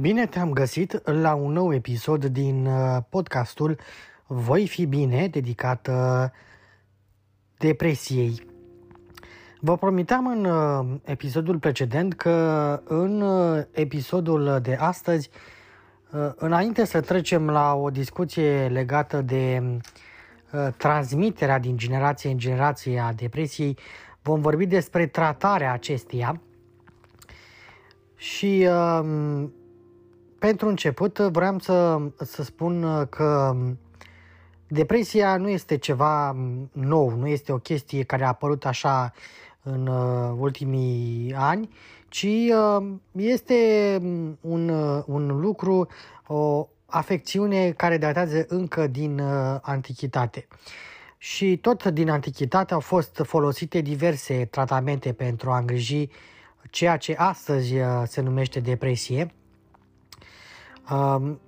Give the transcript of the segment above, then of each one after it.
Bine te-am găsit la un nou episod din uh, podcastul Voi fi bine, dedicat uh, depresiei. Vă promiteam în uh, episodul precedent că în episodul de astăzi, înainte să trecem la o discuție legată de transmiterea din generație în generație a depresiei, vom vorbi despre tratarea acesteia și pentru început vreau să, să spun că depresia nu este ceva nou, nu este o chestie care a apărut așa în uh, ultimii ani, ci uh, este un, uh, un lucru, o afecțiune care datează încă din antichitate. Și tot din antichitate au fost folosite diverse tratamente pentru a îngriji ceea ce astăzi se numește depresie.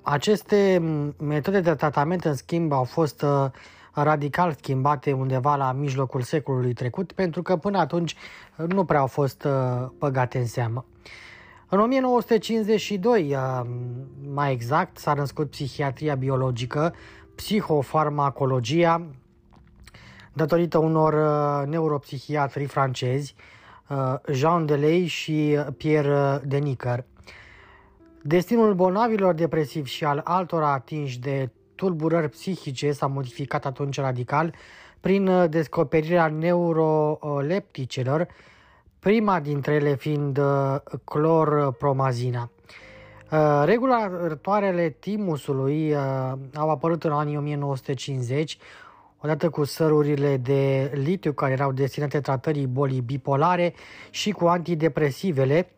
Aceste metode de tratament, în schimb, au fost uh, radical schimbate undeva la mijlocul secolului trecut, pentru că până atunci nu prea au fost uh, băgate în seamă. În 1952, uh, mai exact, s-a născut psihiatria biologică, psihofarmacologia, datorită unor neuropsihiatri francezi, Jean Delay și Pierre Denicker. Destinul bolnavilor depresivi și al altora atinși de tulburări psihice s-a modificat atunci radical prin uh, descoperirea neurolepticelor, prima dintre ele fiind uh, clorpromazina. Uh, regulatoarele timusului au apărut în anii 1950, odată cu sărurile de litiu care erau destinate tratării bolii bipolare și cu antidepresivele,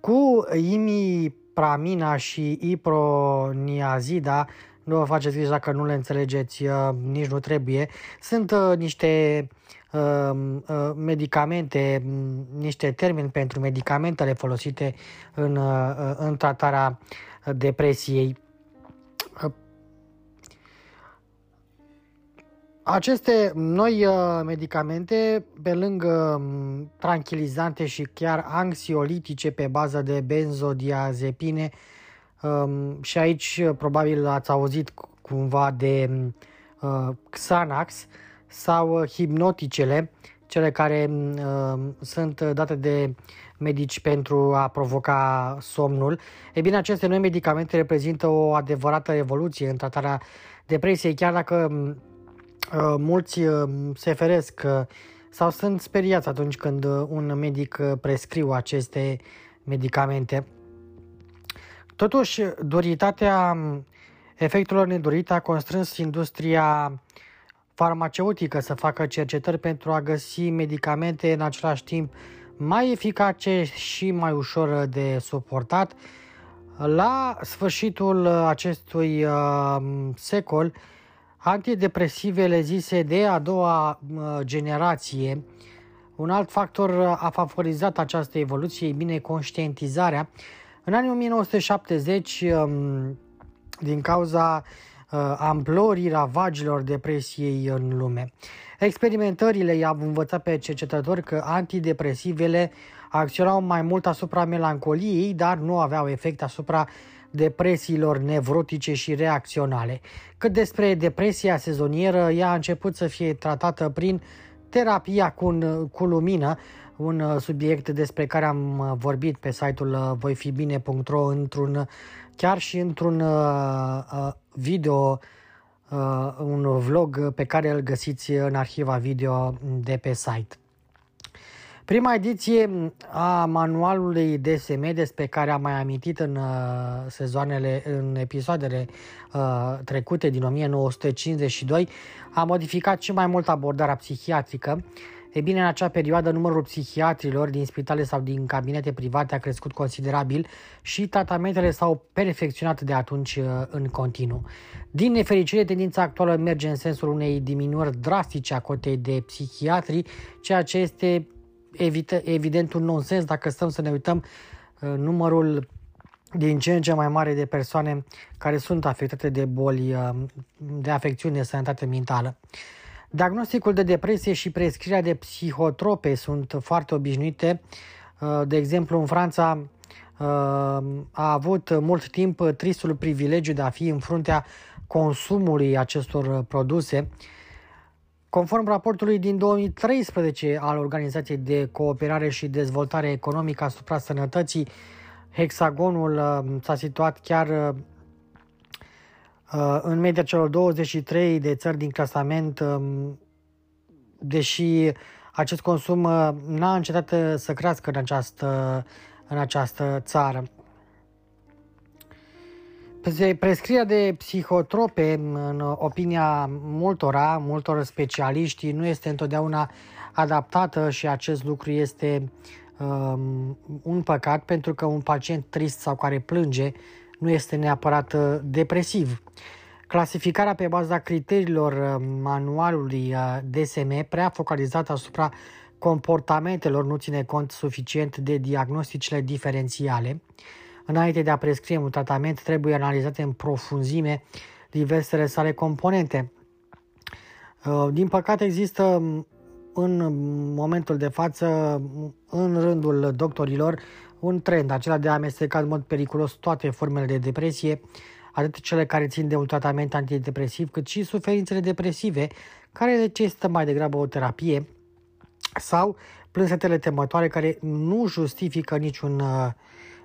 cu imipramina și iproniazida, nu vă faceți griji dacă nu le înțelegeți, uh, nici nu trebuie. Sunt uh, niște uh, uh, medicamente, niște termeni pentru medicamentele folosite în, uh, în tratarea depresiei. Aceste noi uh, medicamente, pe lângă um, tranquilizante și chiar anxiolitice pe bază de benzodiazepine, um, și aici uh, probabil ați auzit cumva de uh, Xanax sau uh, hipnoticele, cele care uh, sunt date de medici pentru a provoca somnul. E bine, aceste noi medicamente reprezintă o adevărată evoluție în tratarea depresiei, chiar dacă Uh, mulți uh, se feresc uh, sau sunt speriați atunci când un medic prescriu aceste medicamente. Totuși, duritatea um, efectelor nedorite a constrâns industria farmaceutică să facă cercetări pentru a găsi medicamente în același timp mai eficace și mai ușor de suportat. La sfârșitul acestui uh, secol, antidepresivele zise de a doua generație, un alt factor a favorizat această evoluție, e bine, conștientizarea. În anii 1970, um, din cauza uh, amplorii ravagilor depresiei în lume. Experimentările i-au învățat pe cercetători că antidepresivele acționau mai mult asupra melancoliei, dar nu aveau efect asupra depresiilor nevrotice și reacționale. Cât despre depresia sezonieră, ea a început să fie tratată prin terapia cu, cu lumină, un uh, subiect despre care am uh, vorbit pe site-ul uh, voifibine.ro într-un, chiar și într-un uh, video un vlog pe care îl găsiți în arhiva video de pe site. Prima ediție a manualului DSM despre care am mai amintit în uh, sezoanele, în episoadele uh, trecute din 1952 a modificat și mai mult abordarea psihiatrică. E bine, în acea perioadă numărul psihiatrilor din spitale sau din cabinete private a crescut considerabil și tratamentele s-au perfecționat de atunci uh, în continuu. Din nefericire, tendința actuală merge în sensul unei diminuări drastice a cotei de psihiatri, ceea ce este evident un nonsens dacă stăm să ne uităm uh, numărul din ce în ce mai mare de persoane care sunt afectate de boli, uh, de afecțiuni de sănătate mentală. Diagnosticul de depresie și prescrierea de psihotrope sunt foarte obișnuite. Uh, de exemplu, în Franța a avut mult timp tristul privilegiu de a fi în fruntea consumului acestor produse Conform raportului din 2013 al Organizației de Cooperare și Dezvoltare Economică asupra Sănătății, hexagonul uh, s-a situat chiar uh, uh, în media celor 23 de țări din clasament, um, deși acest consum n-a încetat să crească în această, în această țară. Prescrierea de psihotrope, în opinia multora, multor specialiști, nu este întotdeauna adaptată și acest lucru este um, un păcat pentru că un pacient trist sau care plânge nu este neapărat uh, depresiv. Clasificarea pe baza criteriilor uh, manualului uh, DSM, prea focalizată asupra comportamentelor, nu ține cont suficient de diagnosticile diferențiale. Înainte de a prescrie un tratament, trebuie analizate în profunzime diversele sale componente. Uh, din păcate există în momentul de față, în rândul doctorilor, un trend, acela de a amesteca în mod periculos toate formele de depresie, atât cele care țin de un tratament antidepresiv, cât și suferințele depresive, care necesită mai degrabă o terapie, sau plânsetele temătoare care nu justifică niciun uh,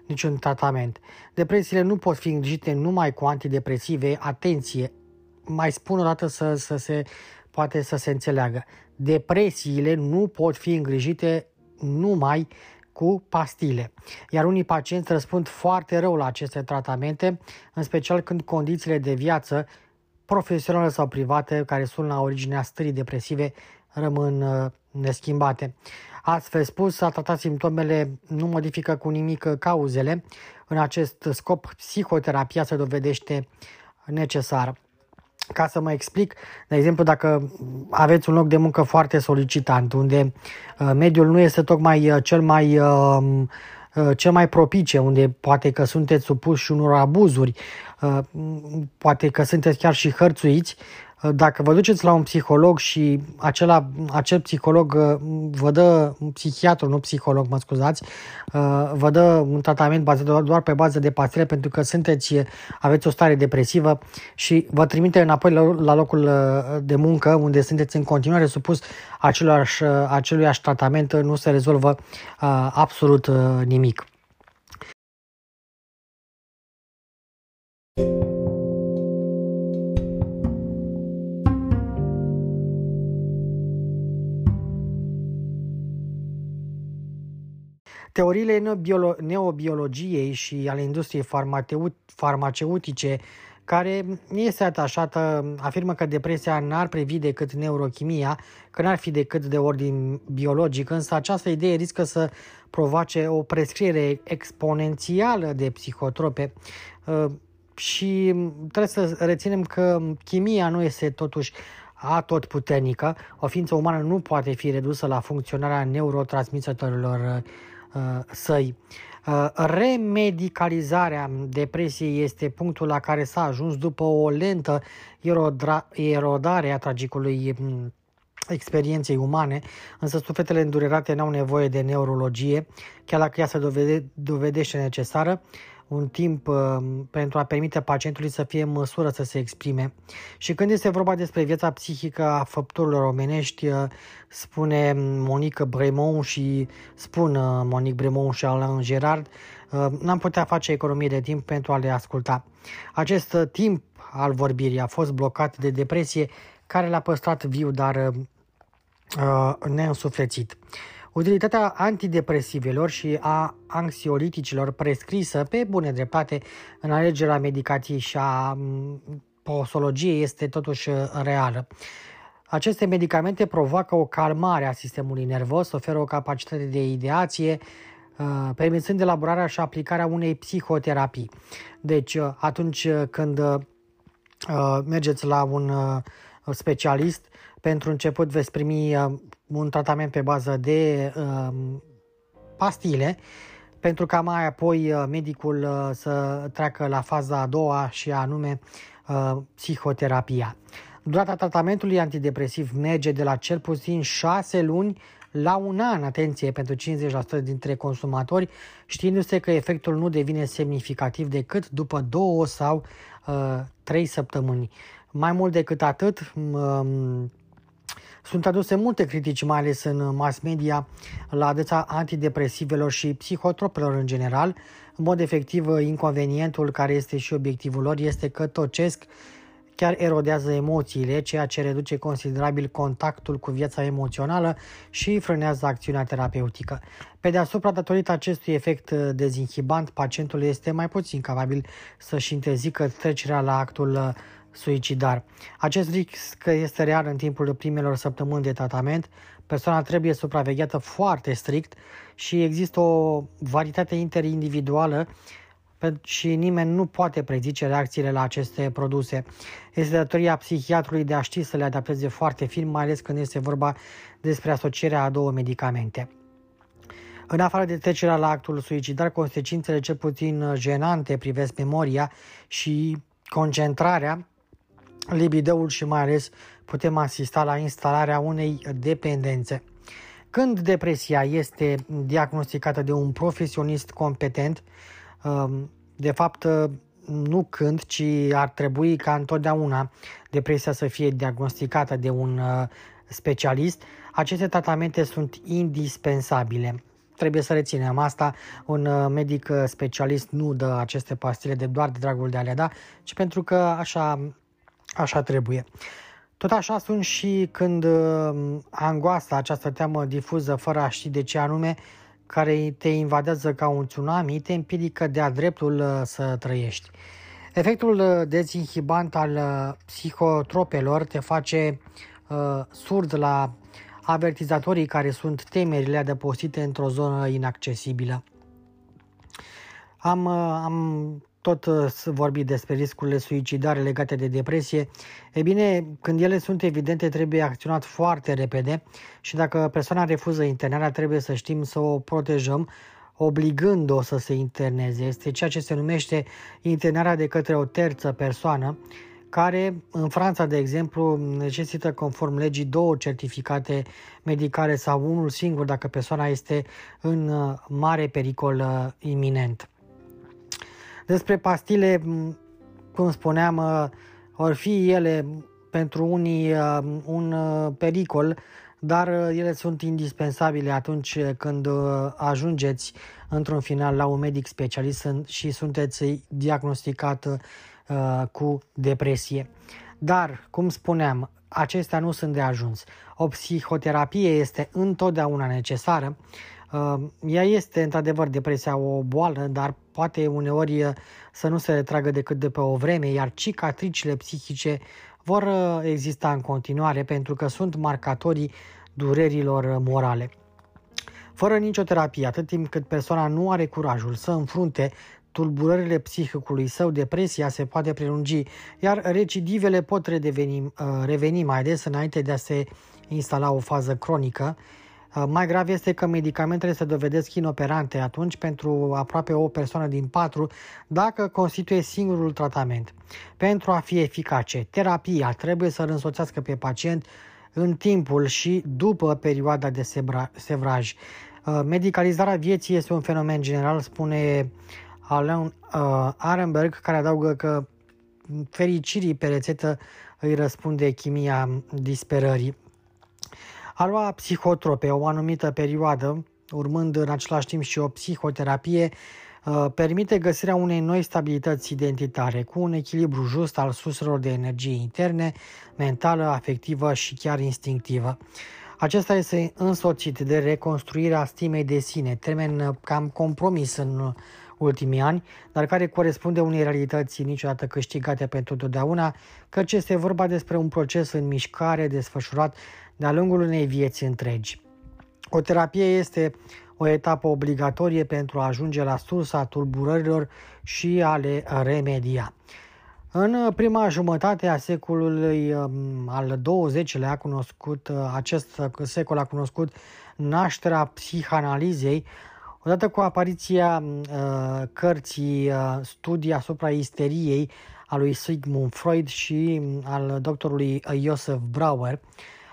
niciun tratament. Depresiile nu pot fi îngrijite numai cu antidepresive. Atenție, mai spun o dată să, să se poate să se înțeleagă. Depresiile nu pot fi îngrijite numai cu pastile. Iar unii pacienți răspund foarte rău la aceste tratamente, în special când condițiile de viață profesionale sau private care sunt la originea stării depresive rămân uh, neschimbate. Astfel spus, a tratat simptomele nu modifică cu nimic cauzele. În acest scop, psihoterapia se dovedește necesară. Ca să mă explic, de exemplu, dacă aveți un loc de muncă foarte solicitant, unde uh, mediul nu este tocmai uh, cel mai uh, cel mai propice, unde poate că sunteți supuși unor abuzuri, poate că sunteți chiar și hărțuiți, dacă vă duceți la un psiholog și acela, acel psiholog uh, vă dă, un psihiatru, nu psiholog, mă scuzați, uh, vă dă un tratament bazat doar pe bază de pastile pentru că sunteți, aveți o stare depresivă și vă trimite înapoi la locul uh, de muncă unde sunteți în continuare supus aceluiași, aceluiași tratament, nu se rezolvă absolut nimic. Teoriile neobiologiei și ale industriei farmaceutice care este atașată, afirmă că depresia n-ar privi decât neurochimia, că n-ar fi decât de ordin biologic, însă această idee riscă să provoace o prescriere exponențială de psihotrope uh, și trebuie să reținem că chimia nu este totuși a tot puternică. O ființă umană nu poate fi redusă la funcționarea neurotransmisătorilor Uh, săi. Uh, remedicalizarea depresiei este punctul la care s-a ajuns după o lentă erodare a tragicului mm, experienței umane, însă sufletele îndurerate n-au nevoie de neurologie, chiar dacă ea se dovede, dovedește necesară. Un timp uh, pentru a permite pacientului să fie în măsură să se exprime. Și când este vorba despre viața psihică a făpturilor omenești, uh, spune Monique Bremont și spun Monique Bremont și Alain Gerard, n-am putea face economie de timp pentru a le asculta. Acest timp al vorbirii a fost blocat de depresie care l-a păstrat viu, dar uh, neînsuflețit. Utilitatea antidepresivelor și a anxioliticilor prescrisă pe bune dreptate în alegerea medicației și a posologiei este totuși reală. Aceste medicamente provoacă o calmare a sistemului nervos, oferă o capacitate de ideație, permițând elaborarea și aplicarea unei psihoterapii. Deci, atunci când mergeți la un specialist, pentru început veți primi un tratament pe bază de uh, pastile, pentru ca mai apoi uh, medicul uh, să treacă la faza a doua și anume uh, psihoterapia. Durata tratamentului antidepresiv merge de la cel puțin 6 luni la un an, atenție, pentru 50% dintre consumatori, știindu-se că efectul nu devine semnificativ decât după două sau uh, trei săptămâni. Mai mult decât atât, uh, sunt aduse multe critici, mai ales în mass media, la adresa antidepresivelor și psihotropelor în general. În mod efectiv, inconvenientul care este și obiectivul lor este că tocesc chiar erodează emoțiile, ceea ce reduce considerabil contactul cu viața emoțională și frânează acțiunea terapeutică. Pe deasupra, datorită acestui efect dezinhibant, pacientul este mai puțin capabil să-și interzică trecerea la actul suicidar. Acest risc este real în timpul primelor săptămâni de tratament. Persoana trebuie supravegheată foarte strict și există o varietate interindividuală și nimeni nu poate prezice reacțiile la aceste produse. Este datoria psihiatrului de a ști să le adapteze foarte fin, mai ales când este vorba despre asocierea a două medicamente. În afară de trecerea la actul suicidar, consecințele cel puțin jenante privesc memoria și concentrarea libideul și mai ales putem asista la instalarea unei dependențe. Când depresia este diagnosticată de un profesionist competent, um, de fapt nu când, ci ar trebui ca întotdeauna depresia să fie diagnosticată de un uh, specialist, aceste tratamente sunt indispensabile. Trebuie să reținem asta, un uh, medic uh, specialist nu dă aceste pastile de doar de dragul de a le da, ci pentru că așa Așa trebuie. Tot așa sunt și când uh, angoasa, această teamă difuză fără a ști de ce anume, care te invadează ca un tsunami, te împiedică de-a dreptul uh, să trăiești. Efectul uh, dezinhibant al psihotropelor te face uh, surd la avertizatorii care sunt temerile adăpostite într-o zonă inaccesibilă. Am, am tot uh, vorbi despre riscurile suicidare legate de depresie, e bine, când ele sunt evidente, trebuie acționat foarte repede și dacă persoana refuză internarea, trebuie să știm să o protejăm, obligând-o să se interneze. Este ceea ce se numește internarea de către o terță persoană, care în Franța, de exemplu, necesită conform legii două certificate medicale sau unul singur dacă persoana este în uh, mare pericol uh, iminent. Despre pastile, cum spuneam, or uh, fi ele pentru unii uh, un uh, pericol, dar ele sunt indispensabile atunci când ajungeți într-un final la un medic specialist și sunteți diagnosticat cu depresie. Dar, cum spuneam, acestea nu sunt de ajuns. O psihoterapie este întotdeauna necesară Uh, ea este într-adevăr depresia o boală, dar poate uneori uh, să nu se retragă decât de pe o vreme, iar cicatricile psihice vor uh, exista în continuare pentru că sunt marcatorii durerilor morale. Fără nicio terapie, atât timp cât persoana nu are curajul să înfrunte tulburările psihicului său, depresia se poate prelungi, iar recidivele pot redeveni, reveni mai des înainte de a se instala o fază cronică, Uh, mai grav este că medicamentele se dovedesc inoperante atunci pentru aproape o persoană din patru dacă constituie singurul tratament. Pentru a fi eficace, terapia trebuie să îl însoțească pe pacient în timpul și după perioada de sevraj. Uh, medicalizarea vieții este un fenomen general, spune Alain uh, Arenberg, care adaugă că fericirii pe rețetă îi răspunde chimia disperării. A lua psihotrope o anumită perioadă, urmând în același timp și o psihoterapie, uh, permite găsirea unei noi stabilități identitare, cu un echilibru just al surselor de energie interne, mentală, afectivă și chiar instinctivă. Acesta este însoțit de reconstruirea stimei de sine, termen cam compromis în ultimii ani, dar care corespunde unei realități niciodată câștigate pentru totdeauna, căci este vorba despre un proces în mișcare desfășurat de-a lungul unei vieți întregi. O terapie este o etapă obligatorie pentru a ajunge la sursa tulburărilor și a le remedia. În prima jumătate a secolului um, al XX-lea a cunoscut, uh, acest secol a cunoscut nașterea psihanalizei, odată cu apariția uh, cărții uh, Studii asupra isteriei a lui Sigmund Freud și um, al doctorului Joseph Brauer,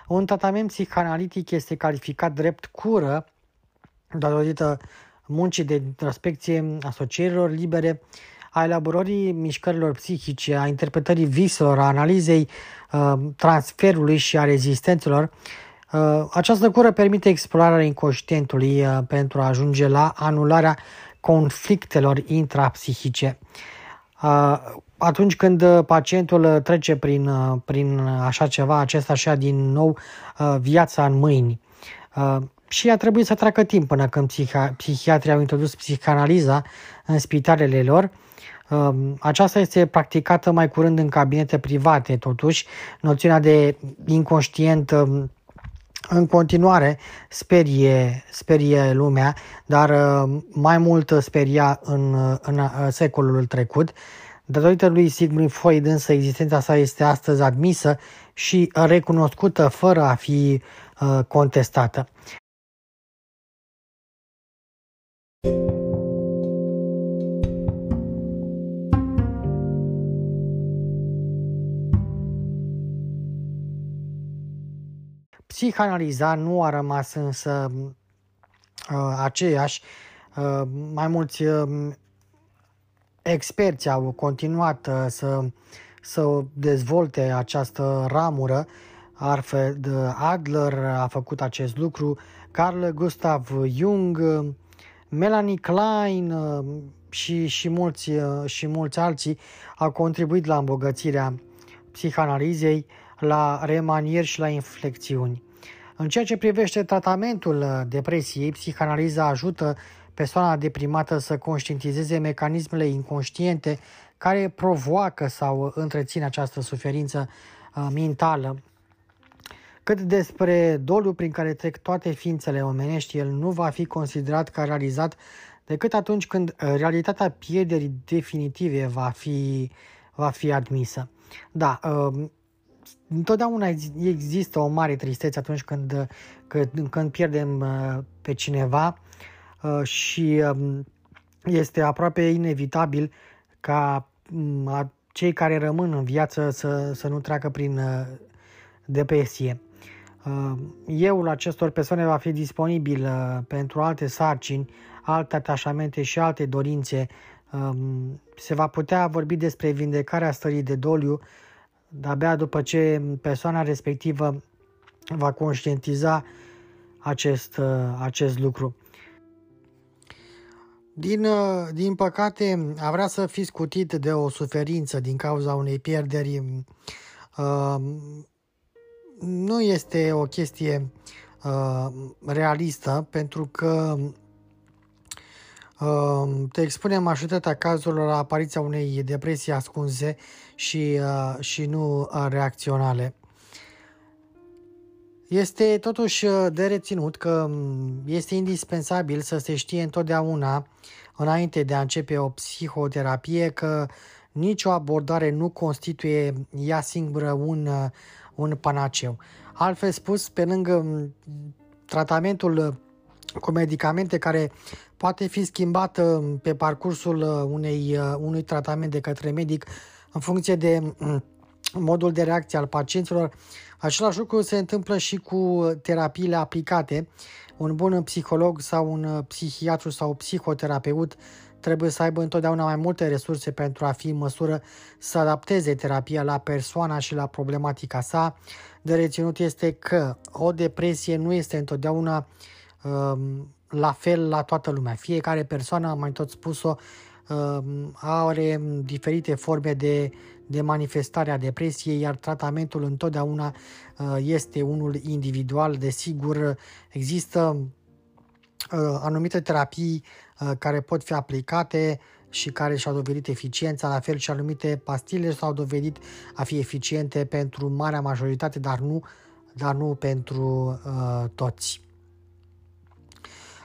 un tratament psihanalitic este calificat drept cură datorită muncii de introspecție, asocierilor libere, a elaborării mișcărilor psihice, a interpretării viselor, a analizei uh, transferului și a rezistențelor. Uh, această cură permite explorarea inconștientului uh, pentru a ajunge la anularea conflictelor intrapsihice. Uh, atunci când uh, pacientul uh, trece prin, uh, prin așa ceva, acesta așa din nou viața în mâini. Și a trebuit să treacă timp până când psihi- psihiatrii au introdus psihanaliza în spitalele lor. Aceasta este practicată mai curând în cabinete private, totuși. Noțiunea de inconștient um, în continuare sperie, sperie lumea, dar mai mult speria în, în secolul trecut. Datorită lui Sigmund Freud însă existența sa este astăzi admisă și recunoscută fără a fi uh, contestată. Psihanaliza nu a rămas însă uh, aceeași. Uh, mai mulți uh, experți au continuat uh, să, să dezvolte această ramură. Alfred Adler a făcut acest lucru, Carl Gustav Jung, Melanie Klein uh, și, și, mulți, uh, și mulți alții au contribuit la îmbogățirea psihanalizei, la remanieri și la inflexiuni. În ceea ce privește tratamentul depresiei, psihanaliza ajută persoana deprimată să conștientizeze mecanismele inconștiente care provoacă sau întrețin această suferință uh, mentală. Cât despre doliu prin care trec toate ființele omenești, el nu va fi considerat ca realizat decât atunci când uh, realitatea pierderii definitive va fi, va fi admisă. Da, uh, întotdeauna există o mare tristețe atunci când, când, când pierdem pe cineva, Uh, și um, este aproape inevitabil ca um, cei care rămân în viață să, să nu treacă prin uh, depresie. Uh, euul acestor persoane va fi disponibil pentru alte sarcini, alte atașamente și alte dorințe. Um, se va putea vorbi despre vindecarea stării de doliu de-abia după ce persoana respectivă va conștientiza acest, acest lucru. Din, uh, din păcate, a vrea să fi scutit de o suferință din cauza unei pierderi uh, nu este o chestie uh, realistă, pentru că uh, te expunem majoritatea cazurilor la apariția unei depresii ascunse și, uh, și nu uh, reacționale. Este totuși uh, de reținut că mm, este indispensabil să se știe întotdeauna, înainte de a începe o psihoterapie, că nicio abordare nu constituie ea singură un, uh, un panaceu. Altfel spus, pe lângă mm, tratamentul uh, cu medicamente care poate fi schimbat pe parcursul unei, unui tratament de către medic în funcție de mm, modul de reacție al pacienților, Același lucru se întâmplă și cu terapiile aplicate. Un bun psiholog sau un psihiatru sau psihoterapeut trebuie să aibă întotdeauna mai multe resurse pentru a fi în măsură să adapteze terapia la persoana și la problematica sa. De reținut este că o depresie nu este întotdeauna um, la fel la toată lumea. Fiecare persoană, am mai tot spus-o, um, are diferite forme de, de manifestare a depresiei, iar tratamentul întotdeauna uh, este unul individual. Desigur, există uh, anumite terapii uh, care pot fi aplicate și care și-au dovedit eficiența, la fel și anumite pastile s-au dovedit a fi eficiente pentru marea majoritate, dar nu, dar nu pentru uh, toți.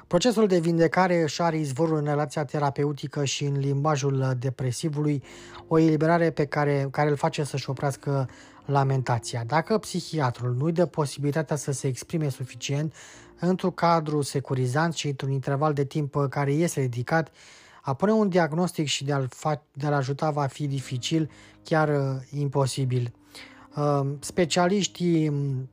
Procesul de vindecare își are izvorul în relația terapeutică și în limbajul depresivului, o eliberare pe care, care îl face să-și oprească lamentația. Dacă psihiatrul nu-i dă posibilitatea să se exprime suficient într-un cadru securizant și într-un interval de timp care este dedicat, a pune un diagnostic și de a-l, fa- de a ajuta va fi dificil, chiar uh, imposibil. Uh, specialiștii mm,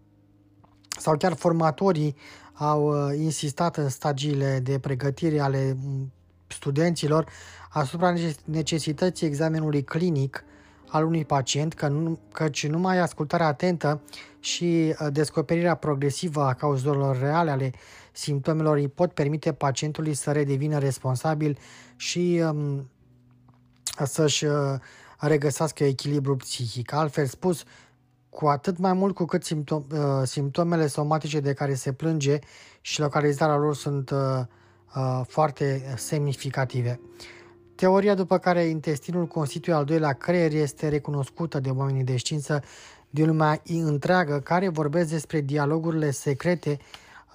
sau chiar formatorii au uh, insistat în stagiile de pregătire ale mm, studenților asupra necesității examenului clinic al unui pacient, că nu, căci numai ascultarea atentă și uh, descoperirea progresivă a cauzelor reale ale simptomelor îi pot permite pacientului să redevină responsabil și um, să-și uh, regăsească echilibru psihic. Altfel spus, cu atât mai mult cu cât simptom, uh, simptomele somatice de care se plânge și localizarea lor sunt uh, uh, foarte semnificative. Teoria după care intestinul constituie al doilea creier este recunoscută de oamenii de știință din lumea întreagă care vorbesc despre dialogurile secrete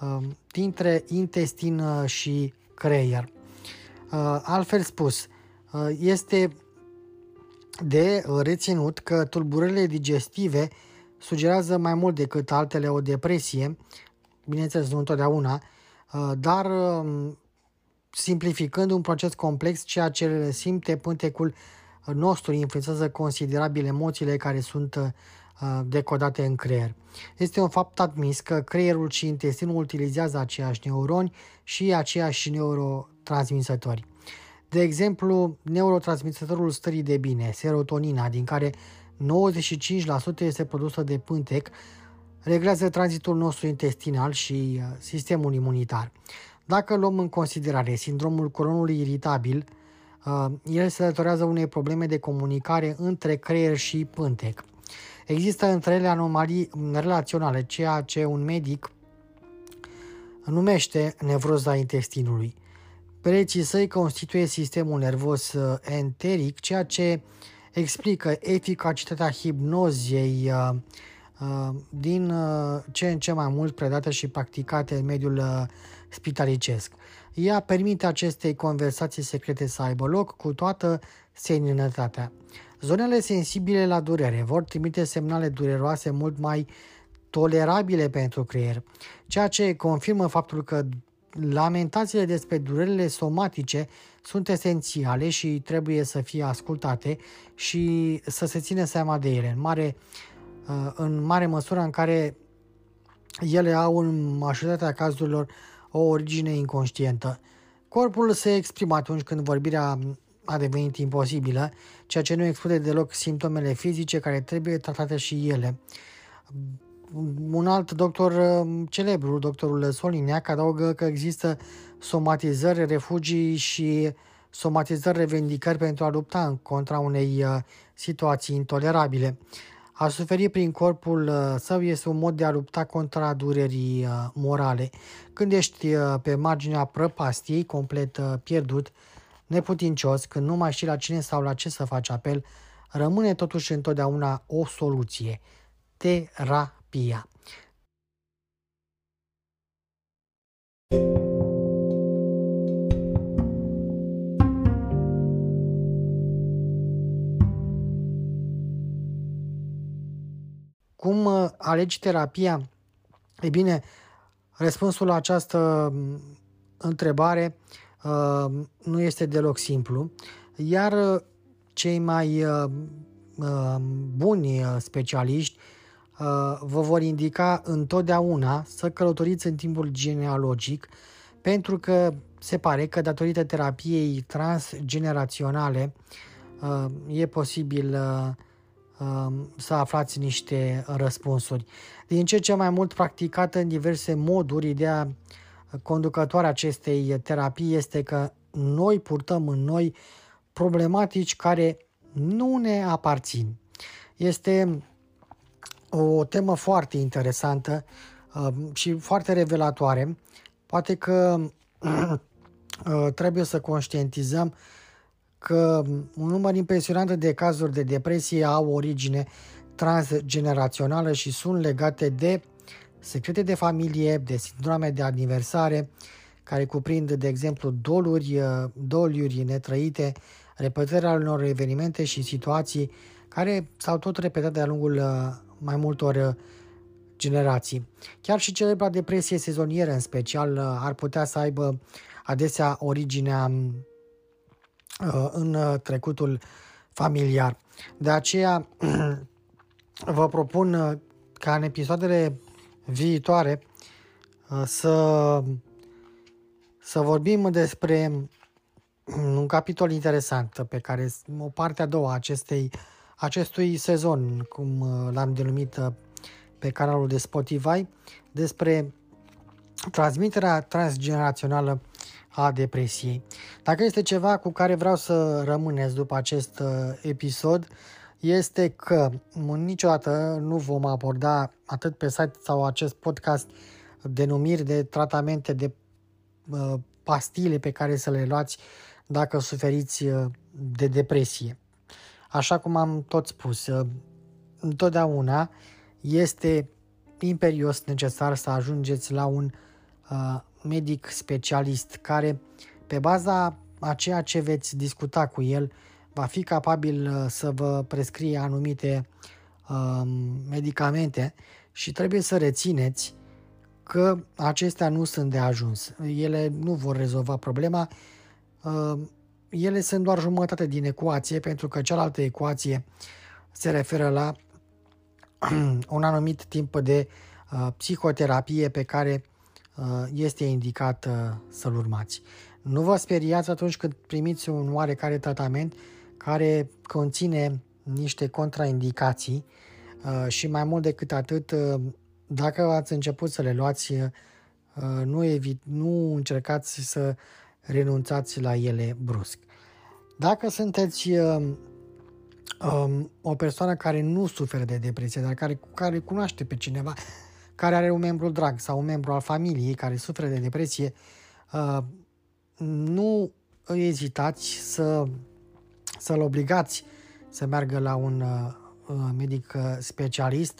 uh, dintre intestin uh, și creier. Uh, altfel spus, uh, este de reținut că tulburările digestive sugerează mai mult decât altele o depresie, bineînțeles nu întotdeauna, uh, dar um, simplificând un proces complex, ceea ce simte pântecul nostru influențează considerabil emoțiile care sunt uh, decodate în creier. Este un fapt admis că creierul și intestinul utilizează aceiași neuroni și aceiași neurotransmisători. De exemplu, neurotransmisătorul stării de bine, serotonina, din care 95% este produsă de pântec, reglează tranzitul nostru intestinal și uh, sistemul imunitar. Dacă luăm în considerare sindromul colonului iritabil, uh, el se datorează unei probleme de comunicare între creier și pântec. Există între ele anomalii relaționale, ceea ce un medic numește nevroza intestinului. Pereții săi constituie sistemul nervos uh, enteric, ceea ce explică eficacitatea hipnozei uh, uh, din ce în ce mai mult predate și practicate în mediul spitalicesc. Ea permite acestei conversații secrete să aibă loc cu toată seninătatea. Zonele sensibile la durere vor trimite semnale dureroase mult mai tolerabile pentru creier, ceea ce confirmă faptul că lamentațiile despre durerile somatice sunt esențiale și trebuie să fie ascultate și să se ține seama de ele, în mare, uh, în mare măsură în care ele au în majoritatea cazurilor o origine inconștientă. Corpul se exprimă atunci când vorbirea a devenit imposibilă, ceea ce nu exclude deloc simptomele fizice care trebuie tratate și ele. Un alt doctor um, celebru, doctorul Soliniac, adaugă că există somatizări, refugii și somatizări revendicări pentru a lupta în contra unei uh, situații intolerabile. A suferi prin corpul uh, său este un mod de a lupta contra durerii uh, morale. Când ești pe marginea prăpastiei, complet pierdut, neputincios, când nu mai știi la cine sau la ce să faci apel, rămâne totuși întotdeauna o soluție. Terapia. Cum uh, alegi terapia? E bine, răspunsul la această mm, întrebare uh, nu este deloc simplu, iar uh, cei mai buni specialiști vă vor indica întotdeauna să călătoriți în timpul genealogic, pentru că se pare că datorită terapiei transgeneraționale e posibil să aflați niște răspunsuri. Din ce ce mai mult practicată în diverse moduri, ideea conducătoare acestei terapii este că noi purtăm în noi problematici care nu ne aparțin. Este o temă foarte interesantă uh, și foarte revelatoare. Poate că uh, trebuie să conștientizăm că un număr impresionant de cazuri de depresie au origine transgenerațională și sunt legate de secrete de familie, de sindrome de aniversare, care cuprind, de exemplu, doluri, uh, doliuri netrăite, repetarea unor evenimente și situații care s-au tot repetat de-a lungul uh, mai multor uh, generații. Chiar și celebra depresie sezonieră, în special, ar putea să aibă adesea originea în trecutul familiar. De aceea vă propun ca în episoadele viitoare să să vorbim despre un capitol interesant pe care o parte a doua acestei, acestui sezon, cum uh, l-am denumit uh, pe canalul de Spotify, despre transmiterea transgenerațională a depresiei. Dacă este ceva cu care vreau să rămâneți după acest uh, episod, este că niciodată nu vom aborda atât pe site sau acest podcast denumiri de tratamente de Uh, pastile pe care să le luați dacă suferiți uh, de depresie. Așa cum am tot spus, uh, întotdeauna este imperios necesar să ajungeți la un medic specialist care, pe baza a ceea ce veți discuta cu el, va fi capabil să vă prescrie anumite medicamente și trebuie să rețineți că acestea nu sunt de ajuns. Ele nu vor rezolva problema. Uh, ele sunt doar jumătate din ecuație, pentru că cealaltă ecuație se referă la un anumit timp de uh, psihoterapie pe care uh, este indicat să-l urmați. Nu vă speriați atunci când primiți un oarecare tratament care conține niște contraindicații și mai mult decât atât dacă ați început să le luați, uh, nu, evit, nu încercați să renunțați la ele brusc. Dacă sunteți uh, um, o persoană care nu suferă de depresie, dar care, care cunoaște pe cineva care are un membru drag sau un membru al familiei care suferă de depresie, uh, nu ezitați să, să-l obligați să meargă la un medic specialist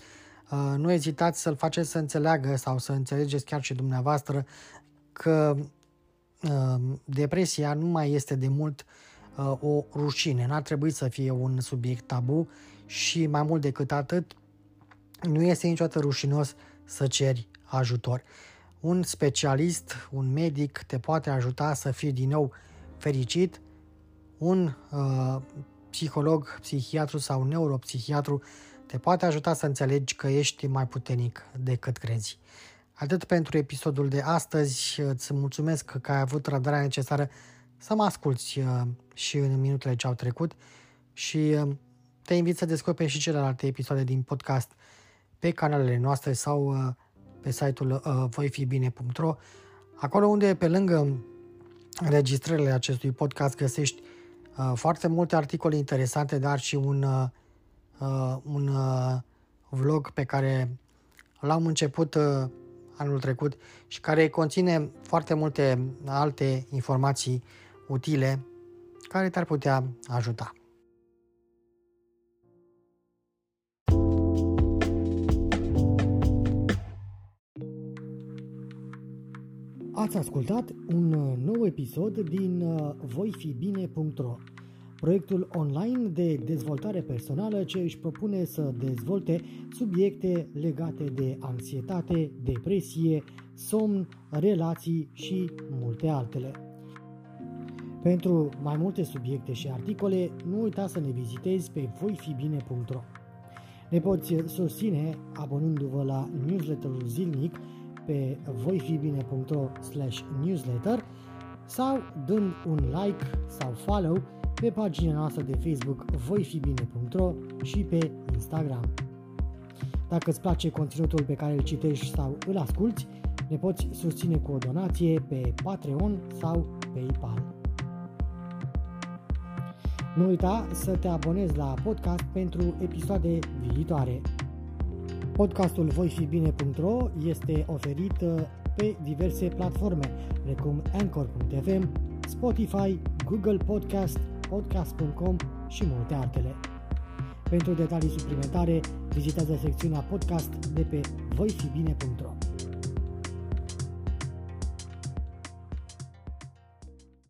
Uh, nu ezitați să-l faceți să înțeleagă sau să înțelegeți chiar și dumneavoastră că uh, depresia nu mai este de mult uh, o rușine, n-ar trebui să fie un subiect tabu și mai mult decât atât, nu este niciodată rușinos să ceri ajutor. Un specialist, un medic te poate ajuta să fii din nou fericit, un uh, psiholog, psihiatru sau neuropsihiatru te poate ajuta să înțelegi că ești mai puternic decât crezi. Atât pentru episodul de astăzi, îți mulțumesc că ai avut răbdarea necesară să mă asculți uh, și în minutele ce au trecut și uh, te invit să descoperi și celelalte episoade din podcast pe canalele noastre sau uh, pe site-ul voifibine.ro acolo unde pe lângă înregistrările acestui podcast găsești foarte multe articole interesante, dar și un uh, un uh, vlog pe care l-am început uh, anul trecut și care conține foarte multe alte informații utile care te-ar putea ajuta. Ați ascultat un uh, nou episod din uh, voifibine.ro proiectul online de dezvoltare personală ce își propune să dezvolte subiecte legate de anxietate, depresie, somn, relații și multe altele. Pentru mai multe subiecte și articole, nu uita să ne vizitezi pe voifibine.ro. Ne poți susține abonându-vă la newsletterul zilnic pe voifibine.ro newsletter sau dând un like sau follow pe pagina noastră de Facebook voifibine.ro și pe Instagram. Dacă îți place conținutul pe care îl citești sau îl asculti, ne poți susține cu o donație pe Patreon sau PayPal. Nu uita să te abonezi la podcast pentru episoade viitoare. Podcastul voifibine.ro este oferit uh, pe diverse platforme, precum Anchor.fm, Spotify, Google Podcast, Podcast.com și multe altele. Pentru detalii suplimentare, vizitează secțiunea podcast de pe voifibine.ro.